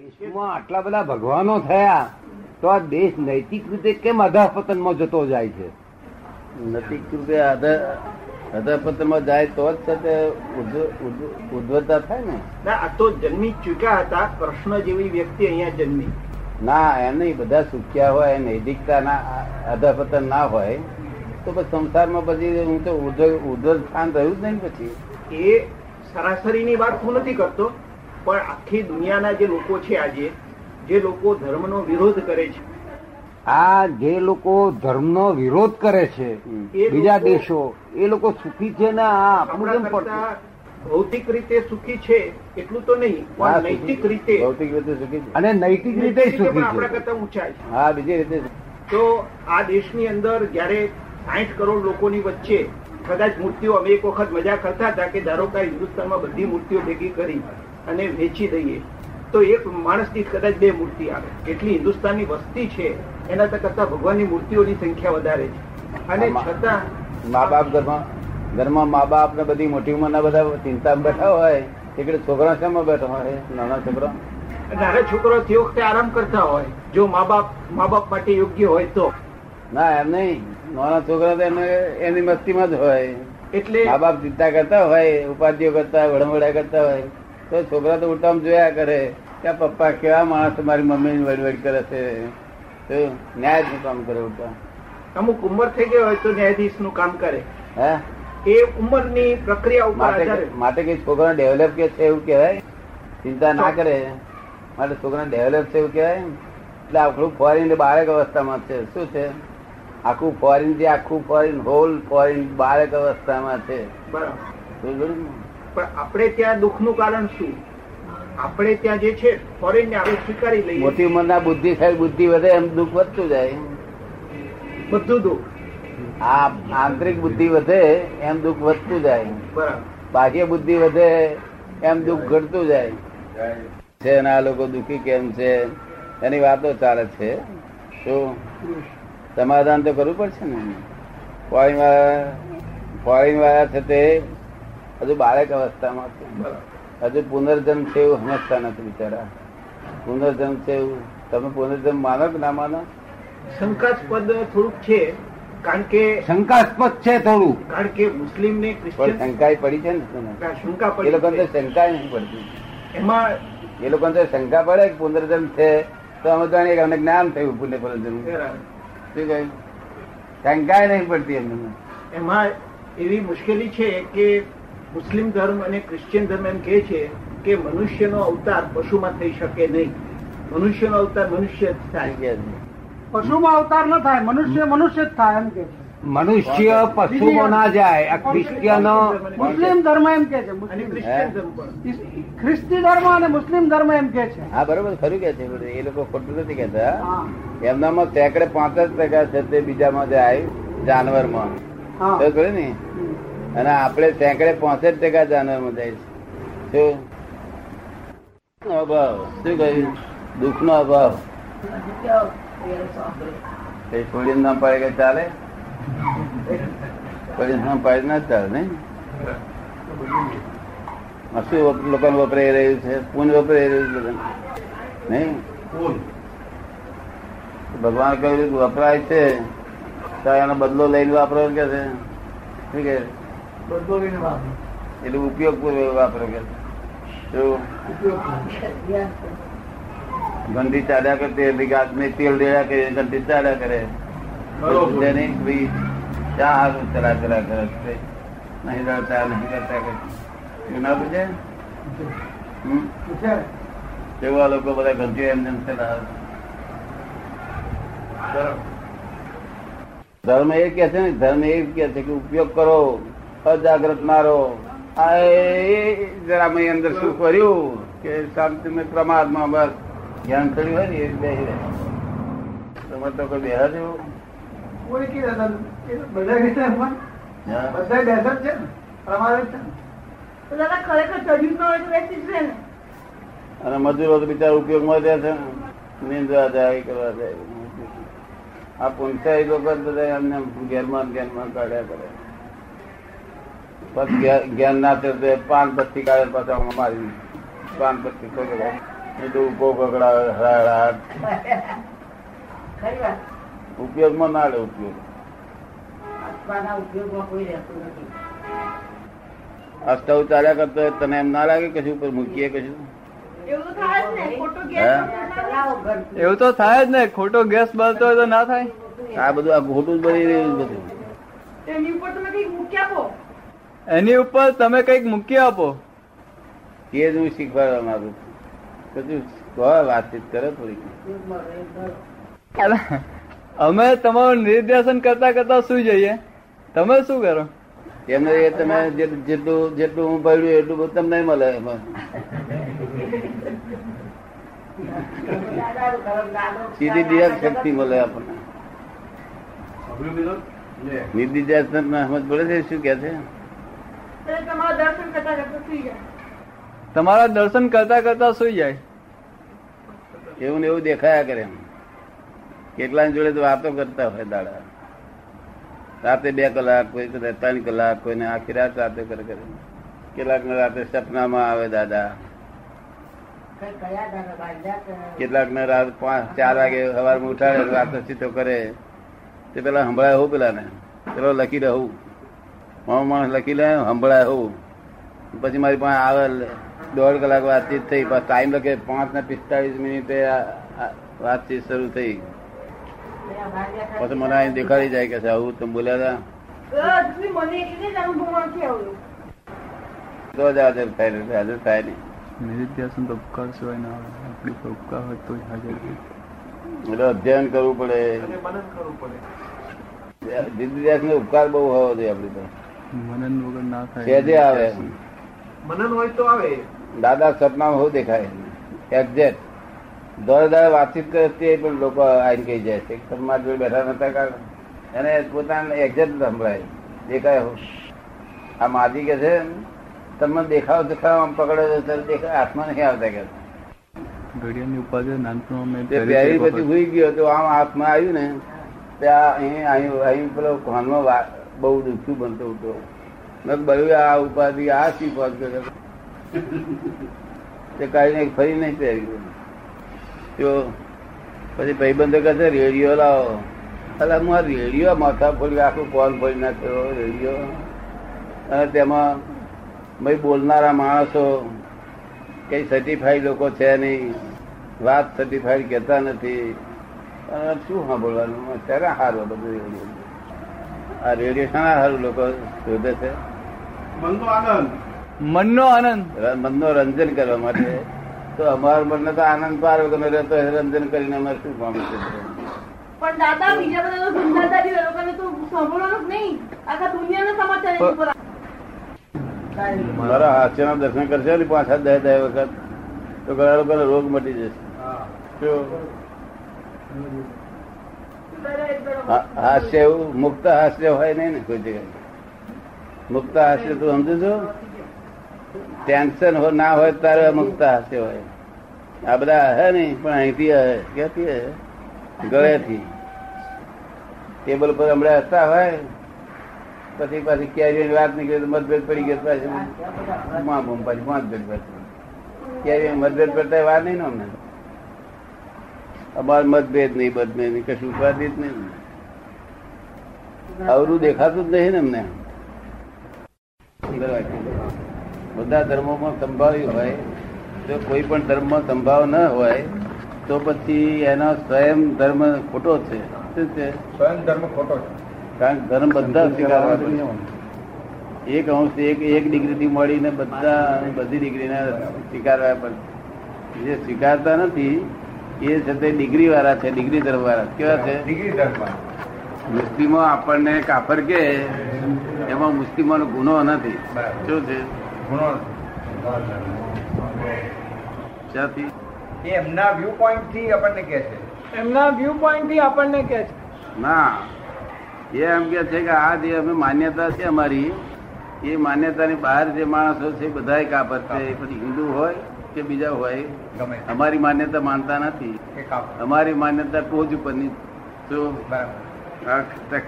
દેશમાં આટલા બધા ભગવાનો થયા તો આ દેશ નૈતિક રીતે કેમ અધઃપતનમાં જતો જાય છે? નૈતિક રૂપે અધાપતનમાં જાય તો જ તે ઉદ્ધ- ઉદ્ધ- ઉદ્ધવતા થાય ને. ના આ તો જન્મી ચૂક્યા હતા કૃષ્ણ જેવી વ્યક્તિ અહીંયા જન્મી. ના એમ નહીં બધા સુખ્યા હોય નૈતિકતા ના અધાપતન ના હોય તો પછી સંસારમાં પછી હું તો ઉદ્ધ ઉદ્ધવ સ્થાન રહ્યું જ નહીં પછી. એ સરાસરીની વાત હું નથી કરતો. પણ આખી દુનિયાના જે લોકો છે આજે જે લોકો ધર્મનો વિરોધ કરે છે આ જે લોકો ધર્મનો વિરોધ કરે છે બીજા દેશો એ લોકો સુખી છે ને? આ આપણું કેમ પડતું. ભૌતિક રીતે સુખી છે એટલું તો નહીં પણ નૈતિક રીતે. ભૌતિક રીતે સુખી છે. અને નૈતિક રીતે સુખી છે. આપણા કરતા ઊંચા છે. હા બીજી રીતે તો આ દેશની અંદર જયારે સાઠ કરોડ લોકોની વચ્ચે કદાચ મૂર્તિઓ અમે એક વખત મજા કરતા હતા કે ધારો કે હિન્દુસ્તાનમાં બધી મૂર્તિઓ ભેગી કરી. અને વેચી દઈએ તો એક માણસની કદાચ બે મૂર્તિ આવે. એટલી હિન્દુસ્તાનની વસ્તી છે એના કરતા ભગવાનની મૂર્તિઓની સંખ્યા વધારે છે. અને છતાં મા બાપ ઘરમાં ઘરમાં મા બાપ ને બધી મોટી ઉંમરના બધા ચિંતા બેઠા હોય એટલે છોકરા શેમાં બેઠા હોય નાના છોકરા? નાના છોકરો તે વખતે આરામ કરતા હોય. જો મા બાપ મા બાપ માટે યોગ્ય હોય તો. ના એમ નહીં. નાના છોકરા તો એને એની મસ્તીમાં જ હોય. એટલે મા બાપ ચિંતા કરતા હોય ઉપાધિઓ કરતા હોય વડમવડા કરતા હોય. તો છોકરા તો ઉલટામ જોયા કરે. કે પપ્પા કેવા માણસ મારી મમ્મી વડવડ કરે છે. તો ન્યાયનું કામ કરે ઉલટા અમુક ઉંમર થઈ ગઈ હોય તો ન્યાયાધીશનું કામ કરે. હે? એ ઉંમરની પ્રક્રિયા ઉપર માટે કઈ છોકરા ડેવલપ કે છે એવું કહેવાય? ચિંતા ના કરે. માટે છોકરા ડેવલપ છે એવું કહેવાય? એટલે આખું ફોરેન બાળક અવસ્થામાં છે. શું છે? આખું ફોરેન જે આખું ફોરેન હોલ ફોરેન બાળક અવસ્થામાં છે. બરાબર. ને? પણ આપણે ત્યાં દુઃખનું કારણ શું? આપણે ત્યાં જે છે ફોરેન ને આપણે સ્વીકારી લઈએ. મોટી ઉંમરના બુદ્ધિ થાય બુદ્ધિ વધે એમ દુઃખ વધતું જાય. બધું દુઃખ. આ આંતરિક બુદ્ધિ વધે એમ દુઃખ વધતું જાય. બરાબર. બાહ્ય બુદ્ધિ વધે એમ દુઃખ ઘટતું જાય. છે અને આ લોકો દુઃખી કેમ છે? એની વાતો ચાલે છે. શું સમાધાન તો કરવું પડશે ને ફોરેન વાળા ફોરેન વાળા છે તે હજુ બાળક અવસ્થામાં હજુ પુનર્જન્મ છે એવું સમજતા નથી બિચારા. પુનર્જન્મ છે એવું. તમે પુનર્જન્મ માનો કે ના માનો? શંકાસ્પદ થોડુંક છે કારણ કે શંકાસ્પદ છે થોડું કારણ કે મુસ્લિમ ને પણ શંકા પડી છે ને શંકા પડી એ લોકોને શંકા નહીં પડતી. એમાં એ લોકોને શંકા પડે કે પુનર્જન્મ છે તો અમે જાણીએ કે અમને જ્ઞાન થયું પુણ્ય પુનર્જન્મ. શું કહ્યું? શંકા નહીં પડતી એમને. એમાં એવી મુશ્કેલી છે કે મુસ્લિમ ધર્મ અને ક્રિશ્ચિયન ધર્મ એમ કહે છે કે મનુષ્યનો અવતાર પશુમાં થઈ શકે નહીં. મનુષ્યનો અવતાર મનુષ્ય જ થાય. પશુમાં અવતાર ન થાય મનુષ્ય મનુષ્ય જ થાય એમ કે મનુષ્ય પશુમાં ના જાય આ ક્રિશ્ચિયનો મુસ્લિમ ધર્મ એમ કે છે. ખ્રિસ્તી ધર્મ અને મુસ્લિમ ધર્મ એમ કે છે. હા બરોબર ખરું કે છે એ લોકો ખોટું નથી કેતા એમનામાં તેકડે પાંચ જ ટકા છે તે બીજામાં જાય જાનવરમાં. ને. અને આપણે સેંકડે પાંસઠ ટકા જાનવરમાં જાય છે. શું? અભાવ? શું કહ્યું? દુઃખ નો અભાવ? એ છોડીને નામ પાડે કે ચાલે? છોડીને નામ પાડે ના ચાલે નહીં? આ શું વપ- લોકોને વપરાઈ રહ્યું છે? પૂન વપરાઈ રહ્યું છે લોકોને. નહીં? ભગવાન કહ્યું કે વપરાય છે તો એનો બદલો લઈને વાપરો કે છે? શું કે એટલે ઉપયોગ પૂર્વક વાપરો કે છે. શું ગંદી ચાલ્યા કરતી એટલે કે આદમી તેલ દેયા કરે ગંદી ચાલ્યા કરે બરોબર. છે નહીં કે ભાઈ ચા હારું ચલા ચલા કરે છે. નહીં રડતા નહીં કરતા કે એવું ના પૂછે હમ? કેવા લોકો બધા ગંદી એમ જેમ ચલાવે ધર્મ એ કે છે ને ધર્મ એ કે છે કે ઉપયોગ કરો અજાગ્રત મારો. આ એ જરા મેં અંદર શું કર્યું કે શાંતિ મેં પ્રમાદમાં બસ ધ્યાન કર્યું હોય ને એ બેસી રહે. તમારે તો કોઈ બેહા છે અને મજૂરો તો બિચારા ઉપયોગમાં જાય છે ને. નીંદવા જાય એ કરવા જાય. આ પંચાયત લોકો બધા એમને ઘેરમાં ગેરમાન ઘેરમાં કાઢ્યા કરે. પછી ઘે- ના થયો પાન બત્તી કાઢે પાછા મારી પાન બત્તી ખોલે એ તો ઉપો પકડાવે હરાહરાટ ઉપયોગમાં ના લે ઉપયોગ. આ ઉપયોગમાં કોઈ રહેતું નથી. અષ્ટવ ચાલ્યા કરતો તને એમ ના લાગે કશું ઉપર મૂકીએ કશું? એવું તો થાય જ ને હે? ગેસ ચલાવો ઘર એવું તો થાય જ ને ખોટો ગેસ બળતો હોય તો ના થાય. આ બધું આ ખોટું જ બની રહ્યું બધું. એની ઉપર તમે કંઈક મૂકી આપો. એ જ હું શીખવાડવા માંગુ છું. બધું વાતચીત કરે થોડી અમે તમારું નિર્દેશન કરતા કરતા સુઈ જઈએ. તમે શું કરો? એમને એ તમે જે- જેટલું જેટલું હું ભર્યું એટલું બધું તમને મળે એમાં. સીધી દિયા શક્તિ મળે આપણને. નિર્દિધ્યાસન સમજ પડે છે શું કે છે? તમારા દર્શન કરતા કરતા સુઈ જાય. એવું ને એવું દેખાયા કરે એમ. કેટલા જોડે તો વાતો કરતા હોય દાડા. રાતે બે કલાક કોઈ ત્રણ કલાક કોઈને આખી રાત રાતે કરે કરે. કેટલાક રાતે સપનામાં આવે દાદા. કેટલાક ને. રાત પાંચ ચાર વાગે સવારમાં ઉઠાડે વાતો સીધો કરે. તે પેલા સંભળાય હોઉં પેલા ને પેલો લખી રહું. માણસ લખી લે સંભળાય હું પછી મારી પાસે આવે દોઢ કલાક વાતચીત થઈ પછી ટાઈમ લખે પાંચ ને પિસ્તાળીસ મિનિટે વાતચીત શરૂ થઈ. પછી મને અહીં દેખાડી જાય કે છે આવું તમે બોલ્યા હતા. તો જ હાજર થાય નહીં હાજર થાય નહીં નિર્દેશન તો ઉપકાર સિવાય ના આવે. આપણી પર ઉપકાર હોય તો હાજર. એટલે અધ્યયન કરવું પડે. અને મનન કરવું પડે. દિદ્યાસ નો ઉપકાર બહુ હોવો જોઈએ આપણી પર. મનન વગર ના થાય. સહેજે આવે. મનન હોય તો આવે. દાદા સપનામાં હું દેખાય. એક્ઝેક્ટ દર દર વાતચીત કરે તે પણ લોકો આઈને કહી જાય છે. કે તમારા જોડે બેઠા નતા કારણ એને પોતાને એક્ઝેક્ટ સંભળાય. દેખાય આ માજી કે છે તમને દેખાવ દેખાવ આમ પકડે છે ત્યારે દેખાય. હાથમાં નહીં આવતા કે. ઘડિયાળની ઉપાધિ નાનપણમાં મેં પહેરી પછી ભૂઈ ગયો તો આમ હાથમાં આવ્યું ને. ત્યાં અહીં અહીં અહીં પેલો કાનમાં વા- બહુ દુઃખી બનતો હતો. મેં આ ઉપાધિ, આ શી વાત કરે તે કાઢીને ફરી નહીં પહેરી પછી ભાઈબંધો કહે છે, રેડિયો લાવો. એટલે હું આ રેડિયો માથા ફોડી આખું કોલ ફોડી નાખ્યો, રેડિયો. અને તેમાં ભાઈ, બોલનારા માણસો કઈ સર્ટિફાઈડ લોકો છે નહીં. વાત સર્ટિફાઈડ કહેતા નથી. શું સાંભળવાનું? અત્યારે સારું બધું રેડિયો. આ રેડિયો શાના સારું લોકો શોધે છે? મનનો આનંદ. મનનો રંજન કરવા માટે. તો અમારા મનને તો આનંદ પાર વગર રહેતો રંજન કરીને અમારે શું કામ છે? પણ દાદા બીજા બધા ધંધાદારી લોકોને તો સાંભળવાનું નહીં. આખા દુનિયાના સમાચાર. મારા હાસ્યના દર્શન કરશે ને પાંચ સાત દસ દસ વખત તો ઘણા લોકોને રોગ મટી જશે. હાસ્ય એવું મુક્ત હાસ્ય હોય નહીં ને કોઈ જગ્યાએ. મુક્ત હાસ્ય તું સમજુ છું? ટેન્શન ના હોય તારે મુક્ત હાસ્ય હોય. આ બધા હે નહીં પણ અહીંથી હે ક્યાંથી હે? ગળેથી. ટેબલ પર હમણાં હસતા હોય પછી પાછી કેરીની વાત નીકળી મતભેદ પડી ગયો પાછી. માં બમ પાછી મતભેદ પાછી કેરી મતભેદ પડતા વાર નહીં ને અમને અમાર મતભેદ નહીં મતભેદ નહીં કશું ઉપાધિત નહીં. અવરું દેખાતું જ નહીં ને અમને બધા ધર્મોમાં સંભાવ્યું હોય જો કોઈ પણ ધર્મમાં સંભાવ ન હોય તો પછી એનો સ્વયં ધર્મ ખોટો છે. શું છે? સ્વયં ધર્મ ખોટો છે. કારણ કે ધર્મ બધા સ્વીકારવા એક અંશ એક એક ડિગ્રી થી મળીને બધા બધી ડિગ્રીને સ્વીકારવા પડે. જે સ્વીકારતા નથી એ છે તે ડિગ્રી વાળા છે ડિગ્રી ધર્મ વાળા. કેવા છે? ડિગ્રી ધર્મ મુસ્લિમો આપણને કાફર કે એમાં મુસ્લિમોનો ગુનો નથી. શું છે? ગુનો ત્યાંથી એ એમના વ્યૂ પોઈન્ટથી આપણને કે છે. એમના વ્યૂ પોઈન્ટથી આપણને કે છે. ના. એ એમ કે છે કે આ જે અમે માન્યતા છે અમારી એ માન્યતાની બહાર જે માણસો છે બધા કાપર છે. એ પછી હિન્દુ હોય કે બીજા હોય અમારી માન્યતા માનતા નથી. અમારી માન્યતા ટોચ ઉપરની તો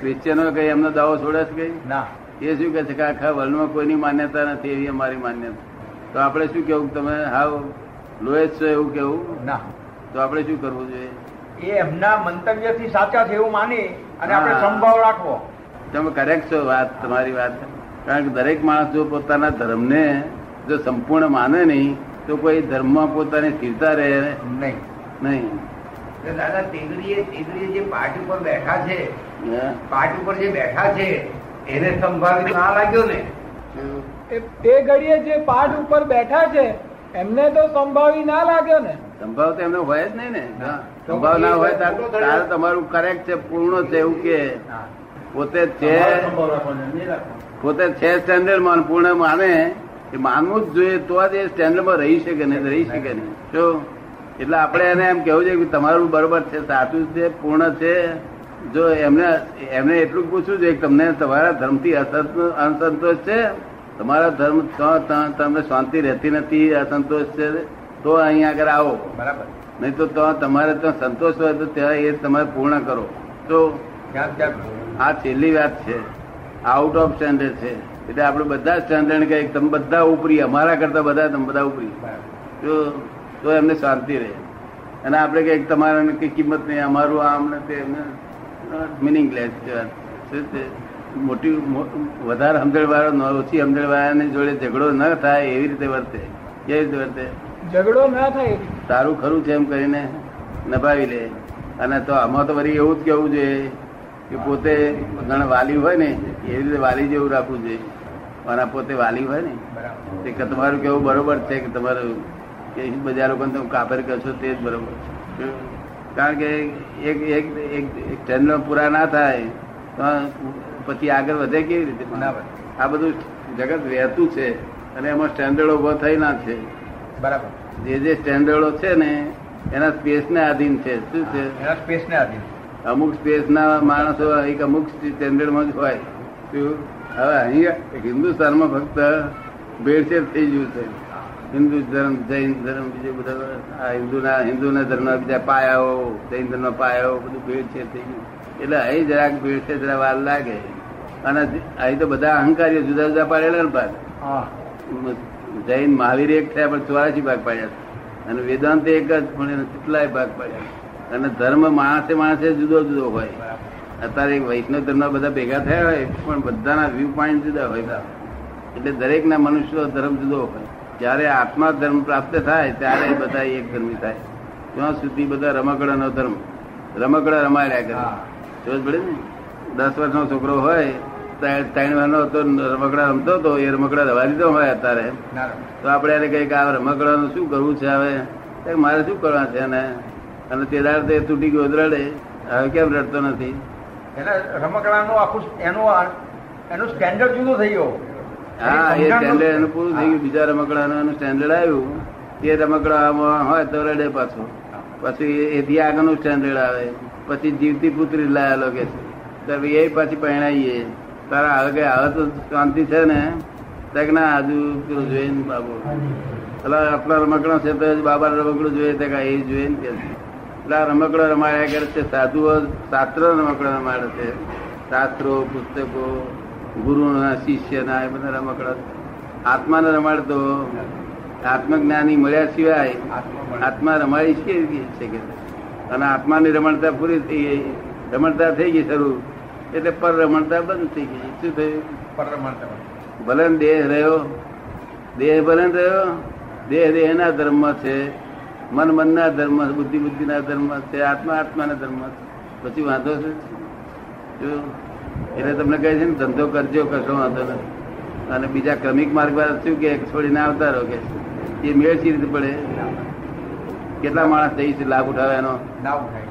ક્રિશ્ચિયનો કઈ એમનો દાવો છોડે છે કઈ ના. એ શું કે છે કે આખા વર્લ્ડમાં કોઈની માન્યતા નથી એવી અમારી માન્યતા. તો આપણે શું કેવું? તમે હાવ લોએસ્ટ છો એવું કેવું? ના. તો આપણે શું કરવું જોઈએ? એ એમના મંતવ્યથી સાચા છે એવું માની અને આપણે સંભાવ રાખવો. તમે કરેક્ટ છો વાત તમારી વાત. કારણ કે દરેક માણસ જો પોતાના ધર્મને જો સંપૂર્ણ માને નહીં તો કોઈ ધર્મમાં પોતાને સ્થિરતા રહે નહીં. નહીં. દાદા તેગડીએ તેગડીએ જે પાઠ ઉપર બેઠા છે પાઠ ઉપર જે બેઠા છે એને સંભાવિત ના લાગ્યો ને? તે ઘડીએ જે પાઠ ઉપર બેઠા છે એમને તો સંભાવી ના લાગ્યો ને? સંભાવ તો એમને હોય જ નહીં ને? સંભાવ ના હોય તારે તમારું કરેક્ટ છે પૂર્ણ છે એવું કે. પોતે છે. પોતે છે સ્ટેન્ડર્ડ માન પૂર્ણ માને. એ માનવું જ જોઈએ તો જ એ સ્ટેન્ડર્ડમાં રહી શકે નહીં રહી શકે નહીં? શું એટલે આપણે એને એમ કેવું છે કે તમારું બરોબર છે સાચું છે પૂર્ણ છે. જો એમને એમને એટલું પૂછવું જોઈએ કે તમને તમારા ધર્મથી અસંતો- અસંતોષ છે? તમારા ધર્મ તમને શાંતિ રહેતી નથી અસંતોષ છે? તો અહીંયા આગળ આવો. બરાબર. નહીં તો તમારે તો સંતોષ હોય તો ત્યાં એ તમારે પૂર્ણ કરો. તો આ છેલ્લી વાત છે. આઉટ ઓફ સ્ટેન્ડર્ડ છે. એટલે આપણે બધા ચંદ્રણ કહે તમે બધા ઉપરી અમારા કરતા બધા તમે બધા ઉપરી. તો તો એમને શાંતિ રહે. અને આપણે કંઈક તમારા કઈ કિંમત નહીં અમારું આમ ને તે મિનિંગલેસ કહેવાય? મોટી વધારે સમજણ ન ઓછી સમજણ વાળાની જોડે ઝઘડો ન થાય એવી રીતે વર્તે. કેવી રીતે વર્તે? ઝઘડો ના થાય તારું ખરું છે એમ કરીને નભાવી લે. અને તો આમાં તો વળી એવું જ કેવું જોઈએ કે પોતે ઘણા વાલી હોય ને એવી રીતે વાલી જેવું રાખવું જોઈએ. અને પોતે વાલી હોય ને તે કે તમારું કેવું બરોબર છે કે તમારું કે બધા લોકોને તમે કાપર કરશો તે જ બરોબર છે. કારણ કે એક એક એક સ્ટેન્ડર્ડ પૂરા ના થાય તો પછી આગળ વધે કેવી રીતે? આ બધું જગત વહેતું છે અને એમાં સ્ટેન્ડર્ડો ઊભો થઈ ના છે. બરાબર. જે જે સ્ટેન્ડર્ડો છે ને એના સ્પેસ ને આધીન છે. શું છે? એના સ્પેસ ને આધીન અમુક સ્પેસ ના માણસો એક અમુક સ્ટેન્ડર્ડમાં જ હોય? હવે અહીં હિન્દુસ્તાનમાં ફક્ત ભેળસેળ થઈ ગયું છે. હિન્દુ ધર્મ જૈન ધર્મ બીજું બધા આ હિન્દુના હિન્દુના ધર્મના બીજા પાયાઓ જૈન ધર્મ પાયાઓ બધું ભેળસેળ થઈ ગયું. એટલે અહીં જરાક ભેળસેળ જરા વાર લાગે. અને અહીં તો બધા અહંકારીઓ જુદા જુદા પાડેલા ને ભાગ જૈન મહાવીર એક થયા પણ ચોરાશી ભાગ પાડ્યા અને વેદાંત એક જ પણ એને કેટલાય ભાગ પાડ્યા અને ધર્મ માણસે માણસે જુદો જુદો હોય. અત્યારે વૈષ્ણવ ધર્મ બધા ભેગા થયા હોય પણ બધાના વ્યૂ પોઈન્ટ જુદા હોય એટલે દરેક ના મનુષ્ય ધર્મ જુદો હોય. જયારે આત્મા ધર્મ પ્રાપ્ત થાય ત્યારે બધા એક ધર્મી થાય. ત્યાં સુધી બધા રમકડાનો ધર્મ. રમકડા રમાડ્યા કરે. સમજ પડે ને? દસ વર્ષનો છોકરો હોય ત્રણ ત્રણ વર્ષનો હતો રમકડા રમતો હતો એ રમકડા રવા દીધો હોય અત્યારે. તો આપણે એને કહીએ કે આ રમકડાનું શું કરવું છે હવે? મારે શું કરવા છે અને અને તે દાડે તો તૂટી ગયો રડે હવે કેમ રડતો નથી? એટલે રમકડાનો આખું એનું એનું સ્ટેન્ડર્ડ જુદું થઈ ગયો. હા એ સ્ટેન્ડર્ડ એનું પૂરું થઈ ગયું. બીજા રમકડાનું એનું સ્ટેન્ડર્ડ આવ્યું. તે રમકડામાં હોય તો રડે પાછું. પછી એથી આગળનું સ્ટેન્ડર્ડ આવે. પછી જીવતી પુત્રી લાયેલો કે છે. તો એ પછી પહેણાઈએ તારા હવે કઈ હવે તો શાંતિ છે ને? ત્યાં ના હજુ પેલું જોઈએ ને બાબુ એટલે આપણા રમકડો છે તો બાબા રમકડું જોઈએ ત્યાં એ જોઈએ ને કે આ રમકડો રમાડ્યા કરે છે સાધુઓ શાસ્ત્ર રમકડો રમાડે છે. શાસ્ત્રો પુસ્તકો ગુરુના શિષ્યના એ બધા રમકડા. આત્માને રમાડતો આત્મજ્ઞાની મળ્યા સિવાય આત્મા રમાડી છે કે અને આત્માની રમણતા પૂરી થઈ ગઈ રમણતા થઈ ગઈ શરૂ. એટલે પર રમણતા બંધ થઈ ગઈ. શું થયું? પર રમણતા ભલે દેહ રહ્યો દેહ ભલે રહ્યો દેહ દેહના ધર્મ છે. મન મનના ધર્મ બુદ્ધિ બુદ્ધિના ધર્મ છે આત્મા આત્માના ધર્મ. પછી વાંધો છે? એટલે તમને કહે છે ને, ધંધો કરજો, કશો વાંધો નથી. અને બીજા ક્રમિક માર્ગ પર શું કે, છોડીને આવતા રહો કે. એ મેળ સી રીતે પડે. કેટલા માણસ થઈ છે લાભ ઉઠાવે એનો લાભ ઉઠાય.